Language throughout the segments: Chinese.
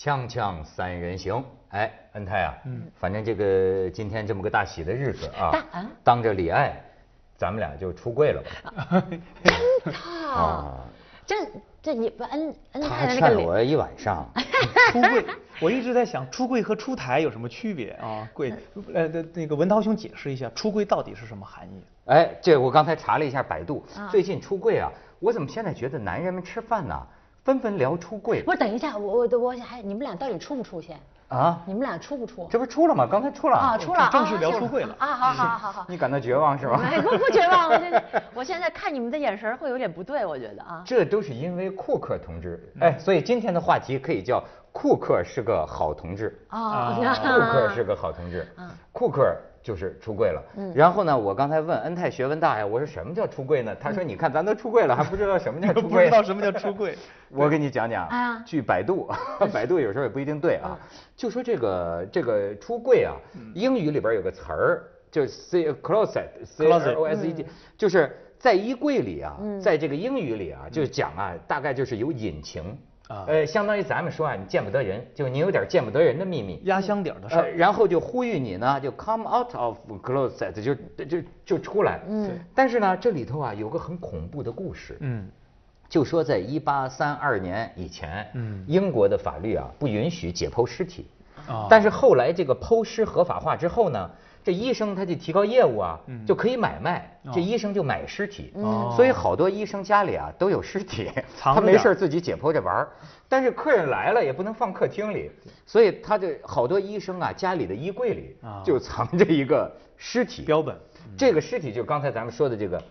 锵锵三人行，哎，恩泰啊，嗯，反正这个今天这么个大喜的日子啊，当着李艾，咱们俩就出柜了吧？真的啊？这这你不恩恩泰那个他劝我一晚上出柜，我一直在想出柜和出台有什么区别啊？柜呃那个文涛兄解释一下出柜到底是什么含义？哎，这我刚才查了一下百度，最近出柜啊，我怎么现在觉得男人们吃饭呢？纷纷聊出柜。不是，等一下，我我我还你们俩到底出不出现？啊？你们俩出不出？这不出了吗？刚才出了。啊，出了，正式聊出柜了。啊，好好好好。你感到绝望是吧？哎不不绝望，我现在我现在看你们的眼神会有点不对，我觉得啊。这都是因为库克同志，哎，所以今天的话题可以叫库克是个好同志。啊，库克是个好同志。嗯，库克。就是出柜了，然后呢，我刚才问恩泰学问大呀，我说什么叫出柜呢？他说你看咱都出柜了，还不知道什么叫 出柜？不知道什么叫出柜？我给你讲讲啊，据百度，百度有时候也不一定对啊，就说这个这个出柜啊，英语里边有个词儿，就 c closet，c l o s e t，就是在衣柜里啊，在这个英语里啊，就讲啊，大概就是有隐情。呃，相当于咱们说啊，你见不得人，就你有点见不得人的秘密，压箱底儿的事儿，然后就呼吁你呢，就 come out of closet，就就就出来。嗯。但是呢，这里头啊有个很恐怖的故事。嗯。就说在一八三二年以前，嗯，英国的法律啊不允许解剖尸体。啊。但是后来这个剖尸合法化之后呢？这医生他就提高业务啊，就可以买卖。这医生就买尸体，所以好多医生家里啊都有尸体，他没事自己解剖着玩儿。但是客人来了也不能放客厅里，所以他这好多医生啊家里的衣柜里就藏着一个尸体标本。这个尸体就刚才咱们说的这个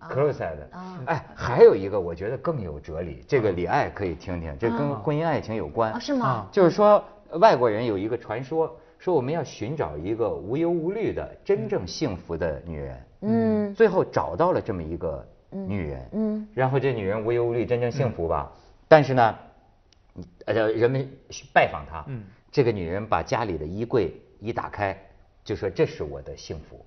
closet。哎，还有一个我觉得更有哲理，这个李艾可以听听，这跟婚姻爱情有关。是吗？就是说外国人有一个传说。说我们要寻找一个无忧无虑的真正幸福的女人，嗯，最后找到了这么一个女人，嗯，然后这女人无忧无虑，真正幸福吧？但是呢，呃，人们拜访她，嗯，这个女人把家里的衣柜一打开，就说这是我的幸福，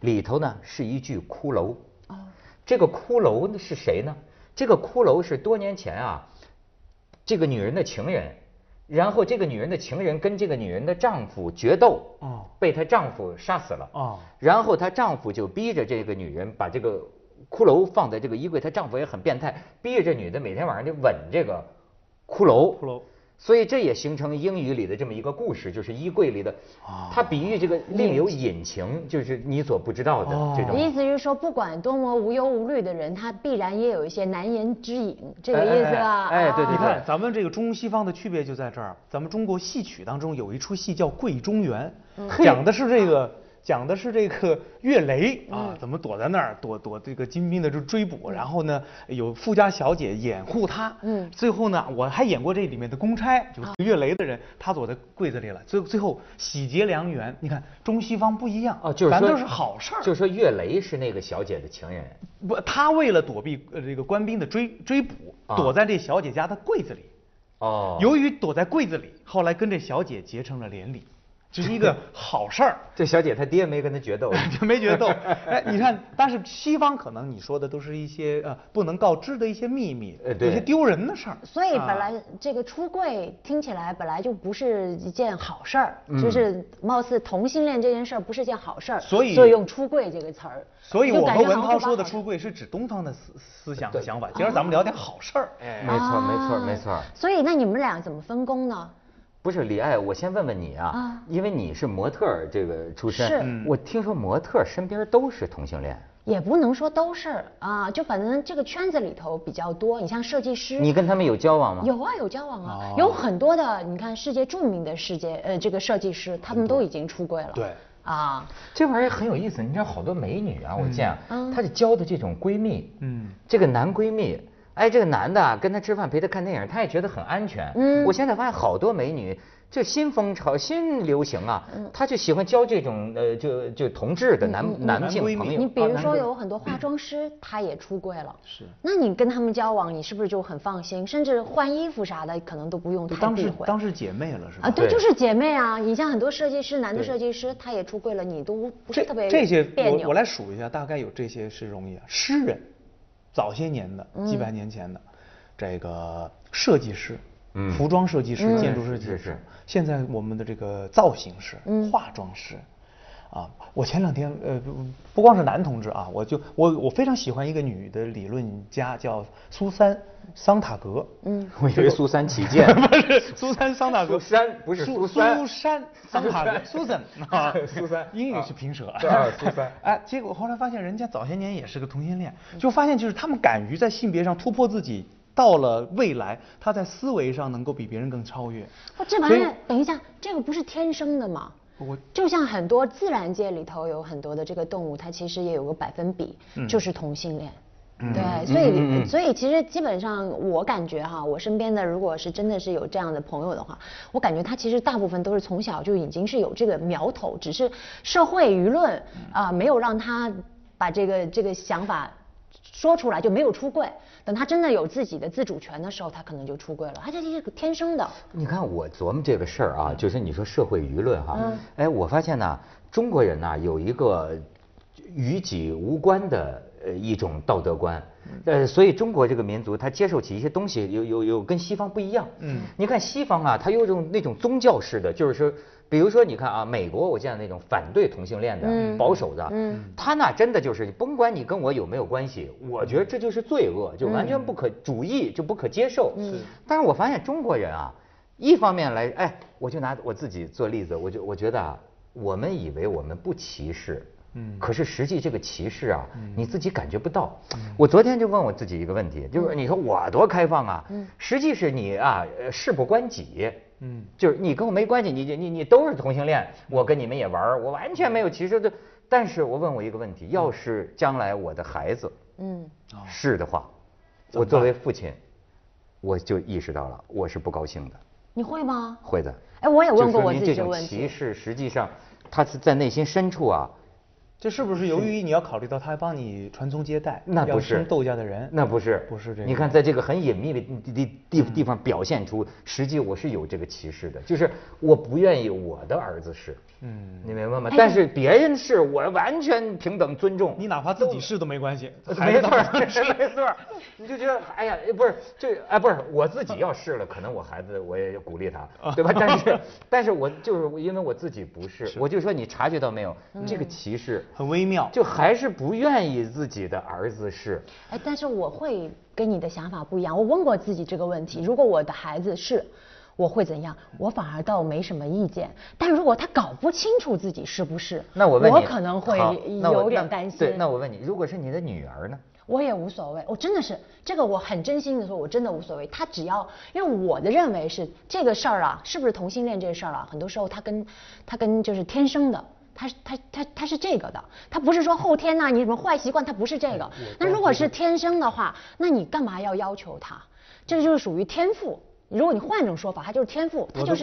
里头呢是一具骷髅，哦，这个骷髅是谁呢？这个骷髅是多年前啊，这个女人的情人。然后这个女人的情人跟这个女人的丈夫决斗，哦，被她丈夫杀死了，哦，然后她丈夫就逼着这个女人把这个骷髅放在这个衣柜，她丈夫也很变态，逼着这女的每天晚上就吻这个骷髅，骷髅。所以这也形成英语里的这么一个故事，就是衣柜里的，它比喻这个另有隐情，就是你所不知道的这种。意思是说，不管多么无忧无虑的人，他必然也有一些难言之隐，这个意思吧？哎，对对对。你看，咱们这个中西方的区别就在这儿。咱们中国戏曲当中有一出戏叫《桂中元》，讲的是这个。讲的是这个岳雷啊，怎么躲在那儿躲躲这个金兵的就追捕，然后呢有富家小姐掩护他，嗯，最后呢我还演过这里面的公差，就是岳雷的人，他躲在柜子里了，最最后喜结良缘。你看中西方不一样啊，就是咱都是好事儿。就是说岳雷是那个小姐的情人，不，他为了躲避呃这个官兵的追追捕，躲在这小姐家的柜子里。哦，由于躲在柜子里，后来跟这小姐结成了连理。这是一个好事儿。这小姐她爹没跟她决斗，没决斗。哎，你看，但是西方可能你说的都是一些呃不能告知的一些秘密，有些丢人的事儿。所以本来这个出柜听起来本来就不是一件好事儿，就是貌似同性恋这件事儿不是件好事儿，所以所以用出柜这个词儿。所以我和文涛说的出柜是指东方的思思想和想法。今儿咱们聊点好事儿。哎，没错没错没错。所以那你们俩怎么分工呢？不是李艾，我先问问你啊，因为你是模特这个出身，我听说模特身边都是同性恋，也不能说都是啊，就反正这个圈子里头比较多。你像设计师，你跟他们有交往吗？有啊，有交往啊，有很多的，你看世界著名的世界呃这个设计师，他们都已经出柜了。对啊，这玩意儿很有意思，你知道好多美女啊，我见，她就交的这种闺蜜，嗯，这个男闺蜜。哎，这个男的跟他吃饭，陪他看电影，他也觉得很安全。嗯，我现在发现好多美女，这新风潮、新流行啊，他就喜欢交这种呃，就就同志的男男性朋友。你比如说有很多化妆师，他也出柜了。是。那你跟他们交往，你是不是就很放心？甚至换衣服啥的，可能都不用太避讳。当是姐妹了，是吧？啊，对，就是姐妹啊。你像很多设计师，男的设计师，他也出柜了，你都不是特别这些我我来数一下，大概有这些是容易啊，诗人。早些年的几百年前的这个设计师，服装设计师、建筑设计师，现在我们的这个造型师、化妆师。啊，我前两天呃，不光是男同志啊，我就我我非常喜欢一个女的理论家，叫苏珊桑塔格。嗯，我以为苏珊起见，不是苏珊桑塔格。苏珊不是苏珊。苏珊桑塔格，Susan 啊，苏珊，英语是平舌。啊，苏珊。哎，结果后来发现人家早些年也是个同性恋，就发现就是他们敢于在性别上突破自己，到了未来他在思维上能够比别人更超越。哦，这玩意儿，等一下，这个不是天生的吗？我就像很多自然界里头有很多的这个动物，它其实也有个百分比，就是同性恋。对，所以所以其实基本上我感觉哈，我身边的如果是真的是有这样的朋友的话，我感觉他其实大部分都是从小就已经是有这个苗头，只是社会舆论啊没有让他把这个这个想法说出来，就没有出柜。等他真的有自己的自主权的时候，他可能就出柜了。他这是天生的。你看我琢磨这个事儿啊，就是你说社会舆论哈，哎，我发现呢，中国人呢有一个与己无关的呃一种道德观，呃，所以中国这个民族他接受起一些东西有有有跟西方不一样。嗯，你看西方啊，他有种那种宗教式的，就是说。比如说，你看啊，美国我见那种反对同性恋的保守的，他那真的就是甭管你跟我有没有关系，我觉得这就是罪恶，就完全不可主义，就不可接受。但是我发现中国人啊，一方面来，哎，我就拿我自己做例子，我就我觉得啊，我们以为我们不歧视，嗯，可是实际这个歧视啊，你自己感觉不到。我昨天就问我自己一个问题，就是你说我多开放啊，实际是你啊事不关己。嗯，就是你跟我没关系，你你你都是同性恋，我跟你们也玩我完全没有歧视的。但是我问我一个问题，要是将来我的孩子，嗯，是的话，我作为父亲，我就意识到了，我是不高兴的。你会吗？会的。哎，我也问过我自己这问题。歧视实际上，他是在内心深处啊。这是不是由于你要考虑到他还帮你传宗接代，那不是窦家的人？那不是，不是这。你看，在这个很隐秘的地地地地方表现出，实际我是有这个歧视的，就是我不愿意我的儿子是。嗯，你明白吗？但是别人是我完全平等尊重，你哪怕自己是都没关系。没错，没错。你就觉得，哎呀，不是这，哎，不是我自己要是了，可能我孩子我也鼓励他，对吧？但是，但是我就是因为我自己不是，我就说你察觉到没有，这个歧视很微妙，就还是不愿意自己的儿子是。哎，但是我会跟你的想法不一样。我问过自己这个问题，如果我的孩子是。我会怎样？我反而倒没什么意见。但如果他搞不清楚自己是不是，那我问你，我可能会有点担心。对，那我问你，如果是你的女儿呢？我也无所谓。我真的是这个，我很真心的说，我真的无所谓。他只要，因为我的认为是这个事儿啊，是不是同性恋这事儿啊？很多时候他跟他跟就是天生的，他他他他是这个的，他不是说后天呐，你什么坏习惯，他不是这个。那如果是天生的话，那你干嘛要要求他？这就是属于天赋。如果你换一种说法，他就是天赋，他就是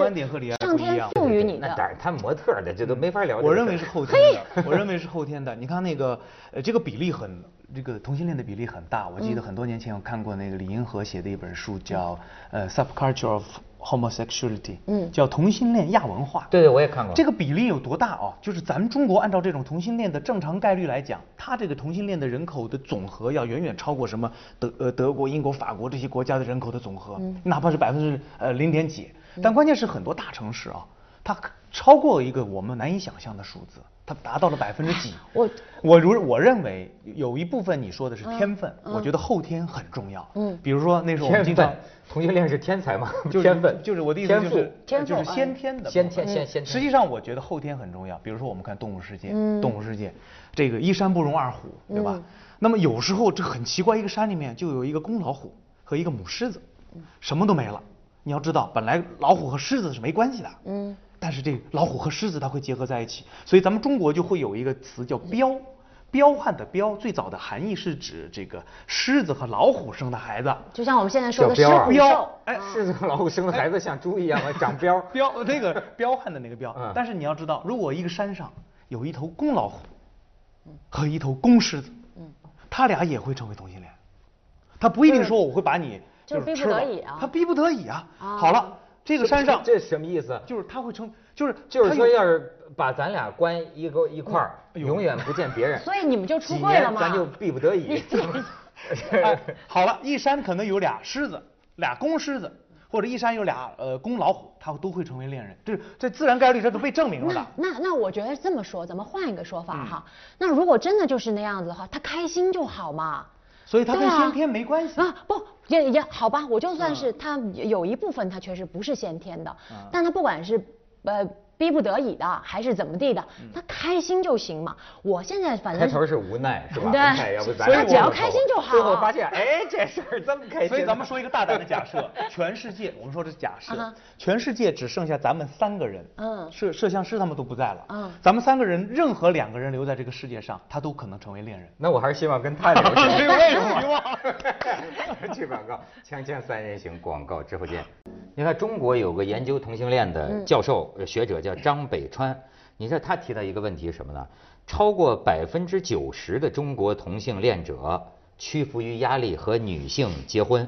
上天赋予你的。那当然，他模特的这都没法聊。我认为是后天的，我认为是后天的。你看那个，呃，这个比例很，这个同性恋的比例很大。我记得很多年前我看过那个李银河写的一本书，叫呃《Subculture of》。homosexuality，嗯，叫同性恋亚文化。对对，我也看过。这个比例有多大啊？就是咱们中国按照这种同性恋的正常概率来讲，它这个同性恋的人口的总和要远远超过什么德呃德国、英国、法国这些国家的人口的总和，哪怕是百分之呃零点几。但关键是很多大城市啊，它超过一个我们难以想象的数字，它达到了百分之几。我我如我认为有一部分你说的是天分，我觉得后天很重要。嗯，比如说那时候我们经常。同性恋是天才吗？天分就是我的意思就是就是先天的先天先先。实际上我觉得后天很重要。比如说我们看动物世界，动物世界这个一山不容二虎，对吧？那么有时候这很奇怪，一个山里面就有一个公老虎和一个母狮子，什么都没了。你要知道，本来老虎和狮子是没关系的，嗯，但是这老虎和狮子它会结合在一起，所以咱们中国就会有一个词叫彪。彪悍的彪，最早的含义是指这个狮子和老虎生的孩子，就像我们现在说的狮虎兽。哎，狮子和老虎生的孩子像猪一样长膘。彪，那个彪悍的那个彪。但是你要知道，如果一个山上有一头公老虎和一头公狮子，嗯，他俩也会成为同性恋。他不一定说我会把你就是逼不得已啊，他逼不得已啊。好了，这个山上这什么意思？就是他会成。就是就是说，要是把咱俩关一个一块儿，永远不见别人，所以你们就出柜了吗？咱就逼不得已。好了，一山可能有俩狮子，俩公狮子，或者一山有俩呃公老虎，他都会成为恋人，这这自然概率这都被证明了的。那那我觉得这么说，咱们换一个说法哈，那如果真的就是那样子的话，他开心就好嘛。所以它跟先天没关系啊？不也也好吧，我就算是它有一部分它确实不是先天的，但它不管是呃。逼不得已的还是怎么地的，他开心就行嘛。我现在反正开头是无奈是吧？对，所以只要开心就好。最后发现，哎，这事儿这么开心。所以咱们说一个大胆的假设，全世界，我们说这是假设，全世界只剩下咱们三个人，嗯，摄摄像师他们都不在了，嗯，咱们三个人任何两个人留在这个世界上，他都可能成为恋人。那我还是希望跟他留下。为什么？去广告，锵锵三人行广告之后见。你看，中国有个研究同性恋的教授学者叫张北川，你知道他提到一个问题是什么呢？超过百分之九十的中国同性恋者屈服于压力和女性结婚，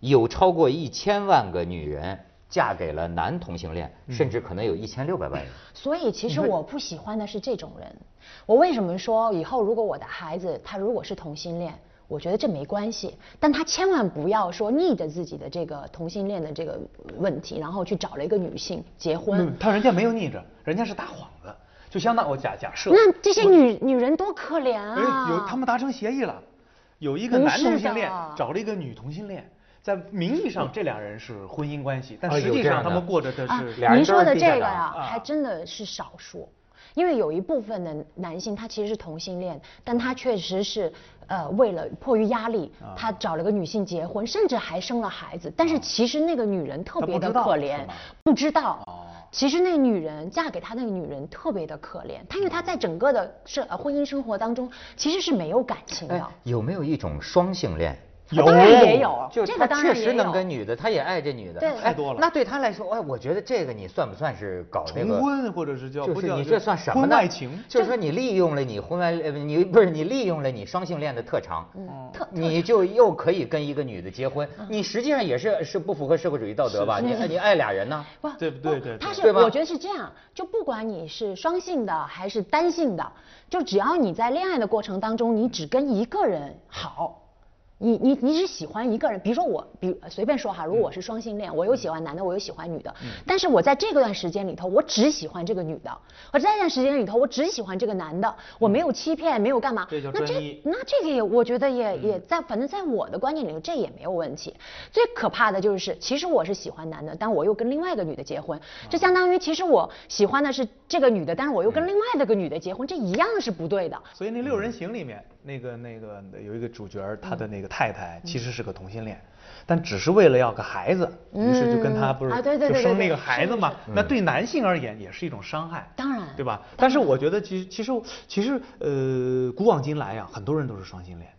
有超过一千万个女人嫁给了男同性恋，甚至可能有一千六百万人。所以，其实我不喜欢的是这种人。我为什么说以后如果我的孩子他如果是同性恋？我觉得这没关系，但他千万不要说逆着自己的这个同性恋的这个问题，然后去找了一个女性结婚。他人家没有逆着，人家是打幌子，就相当我假假设。那这些女女人多可怜啊！有他们达成协议了，有一个男同性恋找了一个女同性恋，在名义上这两人是婚姻关系，但实际上他们过着的是两您说的这个呀，还真的是少数。因为有一部分的男性他其实是同性恋，但他确实是呃为了迫于压力，他找了个女性结婚，甚至还生了孩子。但是其实那个女人特别的可怜，不知道。其实那个女人嫁给他那个女人特别的可怜，她因为她在整个的生婚姻生活当中其实是没有感情的。有没有一种双性恋？当然也有，就他确实能跟女的，他也爱这女的，太多了。那对他来说，哎，我觉得这个你算不算是搞那个重婚，或者是叫就是你这算什么呢？婚外情，就是说你利用了你婚外呃你不是你利用了你双性恋的特长，特你就又可以跟一个女的结婚，你实际上也是是不符合社会主义道德吧？你你爱俩人呢？不，对不对？对，他是我觉得是这样，就不管你是双性的还是单性的，就只要你在恋爱的过程当中，你只跟一个人好。你你你只喜欢一个人，比如说我，比随便说哈，如果我是双性恋，我又喜欢男的，我又喜欢女的，但是我在这个段时间里头，我只喜欢这个女的，我在这段时间里头，我只喜欢这个男的，我没有欺骗，没有干嘛，那这那这个也我觉得也也在，反正在我的观念里头，这也没有问题。最可怕的就是，其实我是喜欢男的，但我又跟另外一个女的结婚，这相当于其实我喜欢的是这个女的，但是我又跟另外的个女的结婚，这一样是不对的。所以那六人行里面。那个那个有一个主角，他的那个太太其实是个同性恋，但只是为了要个孩子，于是就跟他不是就生那个孩子嘛？那对男性而言也是一种伤害，当然，对吧？但是我觉得，其实其实其实呃，古往今来呀，很多人都是双性恋。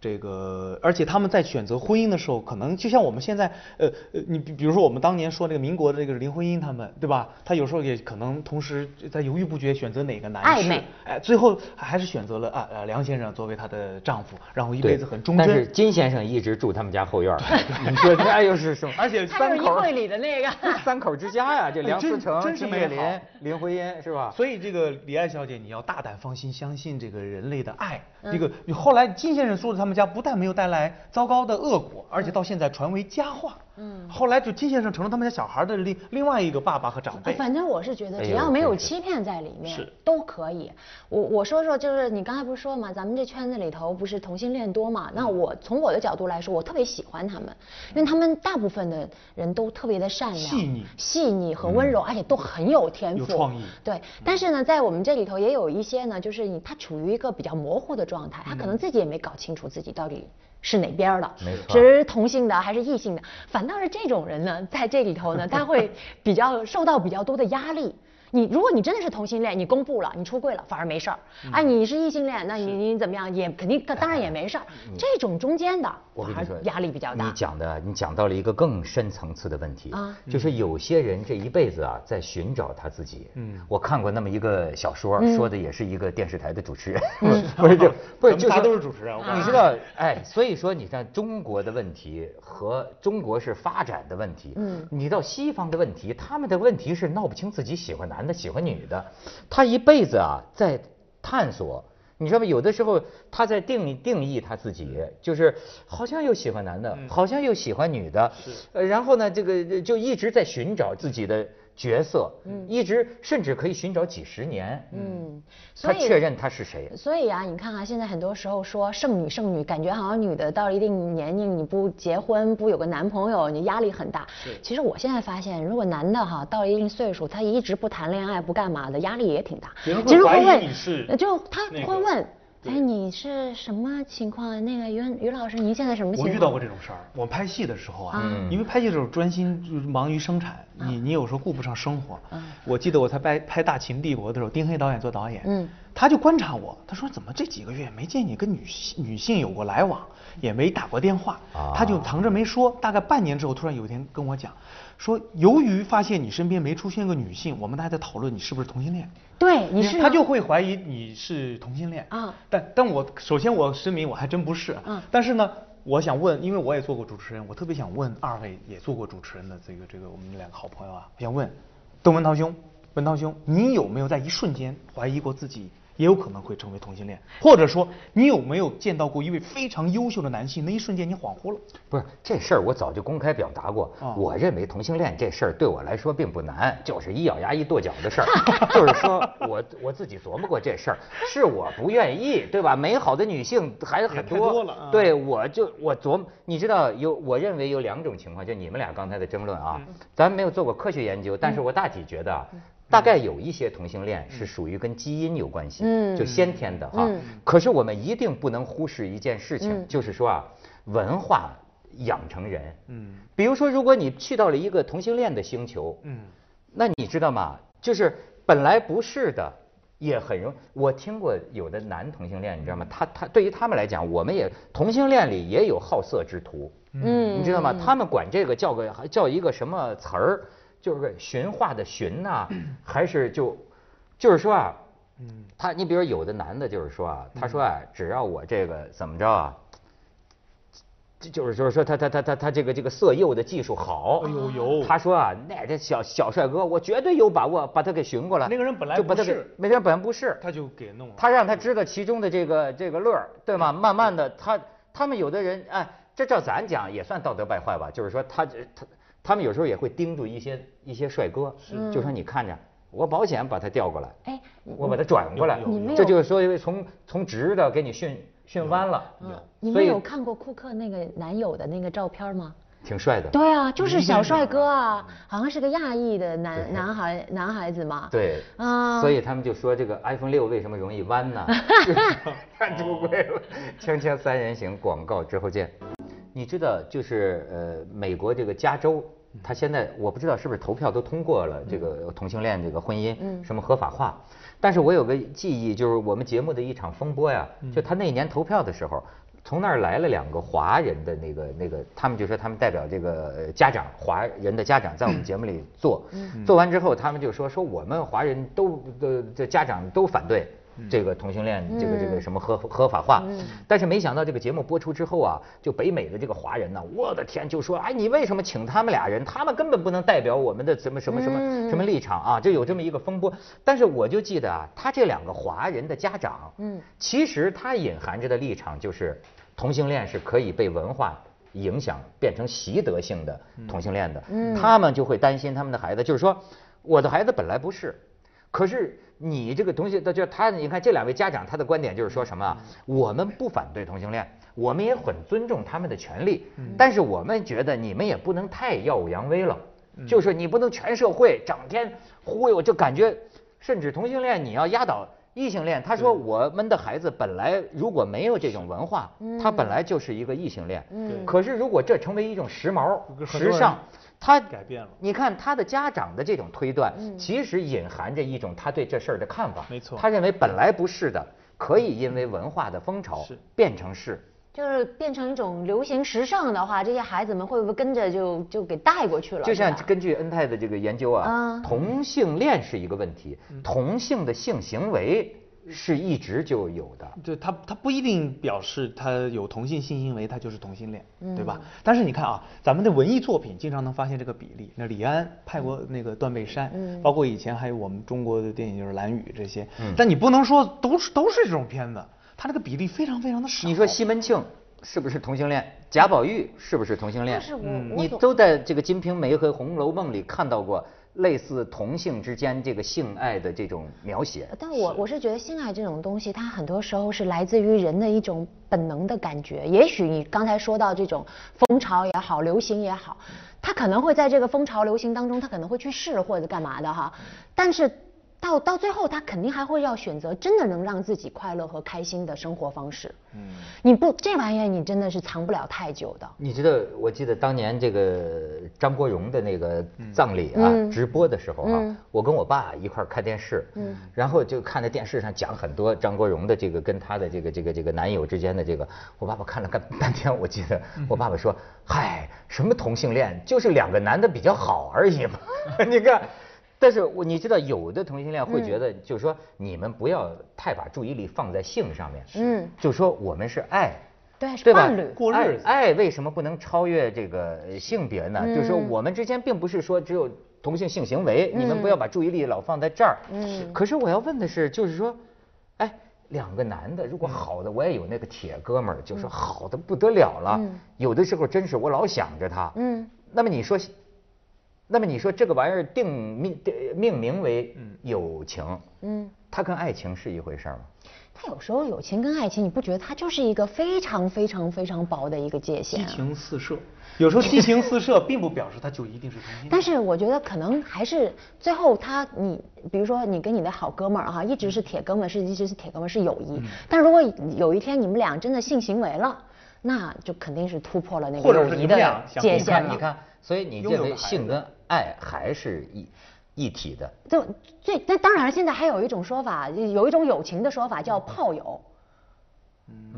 这个，而且他们在选择婚姻的时候，可能就像我们现在，呃呃，你比比如说我们当年说那个民国的这个林徽因他们，对吧？他有时候也可能同时在犹豫不决，选择哪个男士，哎，最后还是选择了啊呃梁先生作为她的丈夫，然后一辈子很忠贞。但是金先生一直住他们家后院 你说那又是什么？而且三口里的那个 三口之家呀，这梁思成、金岳霖、林徽因是吧？所以这个李爱小姐，你要大胆放心，相信这个人类的爱。这个你后来金先生说的他他们家，不但没有带来糟糕的恶果，而且到现在传为佳话。嗯，后来就金先生成了他们家小孩的另另外一个爸爸和长辈。反正我是觉得，只要没有欺骗在里面，都可以。我我说说，就是你刚才不是说嘛，咱们这圈子里头不是同性恋多嘛？那我从我的角度来说，我特别喜欢他们，因为他们大部分的人都特别的善良、细腻、细腻和温柔，而且都很有天赋、有创意。对，但是呢，在我们这里头也有一些呢，就是你他处于一个比较模糊的状态，他可能自己也没搞清楚自己到底。是哪边的？没错，是同性的还是异性的？反倒是这种人呢，在这里头呢，他会比较受到比较多的压力。你如果你真的是同性恋，你公布了，你出柜了，反而没事儿。哎，你是异性恋，那你你怎么样，也肯定当然也没事儿。这种中间的，我跟你说，压力比较大。你讲的，你讲到了一个更深层次的问题啊，就是有些人这一辈子啊，在寻找他自己。嗯，我看过那么一个小说，说的也是一个电视台的主持人，不是就 不是，就都是主持人。你知道，哎，所以说你看中国的问题和中国是发展的问题，嗯，你到西方的问题，他们的问题是闹不清自己喜欢男。的喜欢女的，他一辈子啊在探索你知道吗？有的时候他在定定义他自己，就是好像又喜欢男的，好像又喜欢女的，呃，然后呢，这个就一直在寻找自己的。角色，嗯，一直甚至可以寻找几十年，嗯，他确认他是谁。所以啊，你看啊，现在很多时候说剩女剩女，感觉好像女的到了一定年龄，你不结婚不有个男朋友，你压力很大。是。其实我现在发现，如果男的哈到了一定岁数，他一直不谈恋爱不干嘛的，压力也挺大。其实会怀疑你是。就他会问。哎，你是什么情况？那个于于老师，您现在什么情况？我遇到过这种事儿。我拍戏的时候啊，因为拍戏的时候专心就是忙于生产，你你有时候顾不上生活。我记得我才拍拍《大秦帝国》的时候，丁黑导演做导演，嗯，他就观察我，他说怎么这几个月没见你跟女性女性有过来往，也没打过电话，他就藏着没说。大概半年之后，突然有一天跟我讲。说，由于发现你身边没出现个女性，我们大家在讨论你是不是同性恋。对，你是他就会怀疑你是同性恋啊。但但我首先我声明，我还真不是。嗯。但是呢，我想问，因为我也做过主持人，我特别想问二位也做过主持人的这个这个我们两个好朋友啊，我想问，邓文涛兄，文涛兄，你有没有在一瞬间怀疑过自己？也有可能会成为同性恋，或者说你有没有见到过一位非常优秀的男性？那一瞬间你恍惚了？不是这事儿，我早就公开表达过。我认为同性恋这事儿对我来说并不难，就是一咬牙一跺脚的事儿。就是说我我自己琢磨过这事儿，是我不愿意，对吧？美好的女性还很多，对，我就我琢磨，你知道有，我认为有两种情况，就你们俩刚才的争论啊，咱没有做过科学研究，但是我大体觉得。大概有一些同性恋是属于跟基因有关系，就先天的哈。可是我们一定不能忽视一件事情，就是说啊，文化养成人。嗯，比如说，如果你去到了一个同性恋的星球，嗯，那你知道吗？就是本来不是的，也很容。我听过有的男同性恋，你知道吗？他他对于他们来讲，我们也同性恋里也有好色之徒。嗯，你知道吗？他们管这个叫个叫一个什么词儿？就是驯化的驯呐，还是就，就是说啊，嗯，他你比如有的男的，就是说啊，他说啊，只要我这个怎么着啊，就是就是说他他他他他这个这个色诱的技术好，哎呦呦，他说啊，那这小小帅哥，我绝对有把握把他给寻过来。那个人本来就不是，那个人本来不是，他就给弄了。他让他知道其中的这个这个乐儿，对吗？慢慢的，他他们有的人哎，这照咱讲也算道德败坏吧，就是说他他。他们有时候也会盯住一些一些帅哥，就说你看着，我保险把他调过来，哎，我把他转过来，这就是说从从直的给你训训弯了。你们有看过库克那个男友的那个照片吗？挺帅的。对啊，就是小帅哥啊，好像是个亚裔的男男孩男孩子嘛。对。啊。所以他们就说这个 iPhone 六为什么容易弯呢？太出轨了。锵锵三人行广告之后见。你知道，就是呃，美国这个加州。他现在我不知道是不是投票都通过了这个同性恋这个婚姻什么合法化，但是我有个记忆，就是我们节目的一场风波呀，就他那年投票的时候，从那儿来了两个华人的那个那个，他们就说他们代表这个家长，华人的家长在我们节目里做，做完之后他们就说说我们华人都的这家长都反对。这个同性恋，这个这个什么合合法化，但是没想到这个节目播出之后啊，就北美的这个华人呢，我的天，就说哎，你为什么请他们俩人？他们根本不能代表我们的什么什么什么什么立场啊！就有这么一个风波。但是我就记得啊，他这两个华人的家长，嗯，其实他隐含着的立场就是同性恋是可以被文化影响变成习得性的同性恋的，嗯，他们就会担心他们的孩子，就是说我的孩子本来不是，可是。你这个东西，他就他，你看这两位家长，他的观点就是说什么？我们不反对同性恋，我们也很尊重他们的权利，但是我们觉得你们也不能太耀武扬威了，就是你不能全社会整天忽悠，就感觉甚至同性恋你要压倒异性恋。他说我们的孩子本来如果没有这种文化，他本来就是一个异性恋，可是如果这成为一种时髦、时尚。他改变了，你看他的家长的这种推断，其实隐含着一种他对这事儿的看法。没错，他认为本来不是的，可以因为文化的风潮变成是，就是变成一种流行时尚的话，这些孩子们会不会跟着就就给带过去了？就像根据恩泰的这个研究啊，同性恋是一个问题，同性的性行为是一直就有的。对，他他不一定表示他有同性性行为，他就是同性恋，对吧？但是你看啊，咱们的文艺作品经常能发现这个比例。那李安拍过那个《断背山》，嗯包括以前还有我们中国的电影就是《蓝雨》这些。嗯但你不能说都是都是这种片子，他那个比例非常非常的少。你说西门庆是不是同性恋？贾宝玉是不是同性恋？是你都在这个《金瓶梅》和《红楼梦》里看到过。类似同性之间这个性爱的这种描写，但我我是觉得性爱这种东西，它很多时候是来自于人的一种本能的感觉。也许你刚才说到这种风潮也好，流行也好，它可能会在这个风潮流行当中，他可能会去试或者干嘛的哈，但是。到到最后，他肯定还会要选择真的能让自己快乐和开心的生活方式。嗯，你不这玩意儿，你真的是藏不了太久的。你知道，我记得当年这个张国荣的那个葬礼啊，直播的时候啊，我跟我爸一块看电视，嗯，然后就看在电视上讲很多张国荣的这个跟他的这个这个这个男友之间的这个，我爸爸看了看半天，我记得我爸爸说：“嗨，什么同性恋，就是两个男的比较好而已嘛。” 你看。但是我你知道，有的同性恋会觉得，就是说你们不要太把注意力放在性上面，嗯，就说我们是爱，对，是伴侣过日子，爱为什么不能超越这个性别呢？就是说我们之间并不是说只有同性性行为，你们不要把注意力老放在这儿。嗯。可是我要问的是，就是说，哎，两个男的如果好的，我也有那个铁哥们儿，就是好的不得了了，有的时候真是我老想着他。嗯。那么你说？那么你说这个玩意儿定命命名为友情，嗯，它跟爱情是一回事吗？它有时候友情跟爱情，你不觉得它就是一个非常非常非常薄的一个界限？激情四射，有时候激情四射并不表示它就一定是同性。但是我觉得可能还是最后他你比如说你跟你的好哥们儿哈，一直是铁哥们，是一直是铁哥们是友谊。但如果有一天你们俩真的性行为了，那就肯定是突破了那个友谊的界限了。你看，所以你认为性跟爱还是一一体的，就最那当然，现在还有一种说法，有一种友情的说法叫炮友。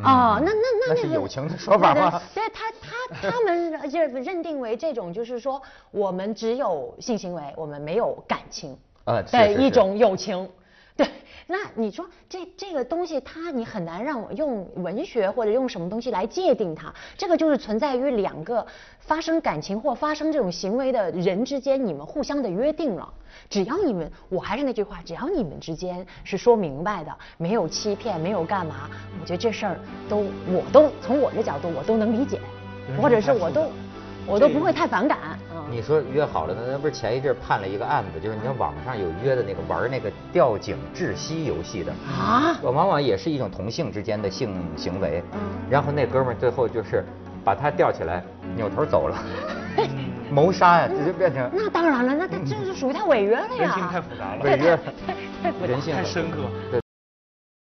哦，那那那那是友情的说法吗？对他他他们就认定为这种，就是说我们只有性行为，我们没有感情的一种友情。对，那你说这这个东西，它你很难让我用文学或者用什么东西来界定它。这个就是存在于两个发生感情或发生这种行为的人之间，你们互相的约定了。只要你们，我还是那句话，只要你们之间是说明白的，没有欺骗，没有干嘛，我觉得这事儿都我都从我的角度我都能理解，或者是我都我都不会太反感。你说约好了，那那不是前一阵判了一个案子，就是你看网上有约的那个玩那个吊颈窒息游戏的啊，往往也是一种同性之间的性行为，然后那哥们儿最后就是把他吊起来，扭头走了，谋杀呀，这就变成。那当然了，那他这是属于他违约了呀。人性太复杂了，违约，太复杂，太深刻。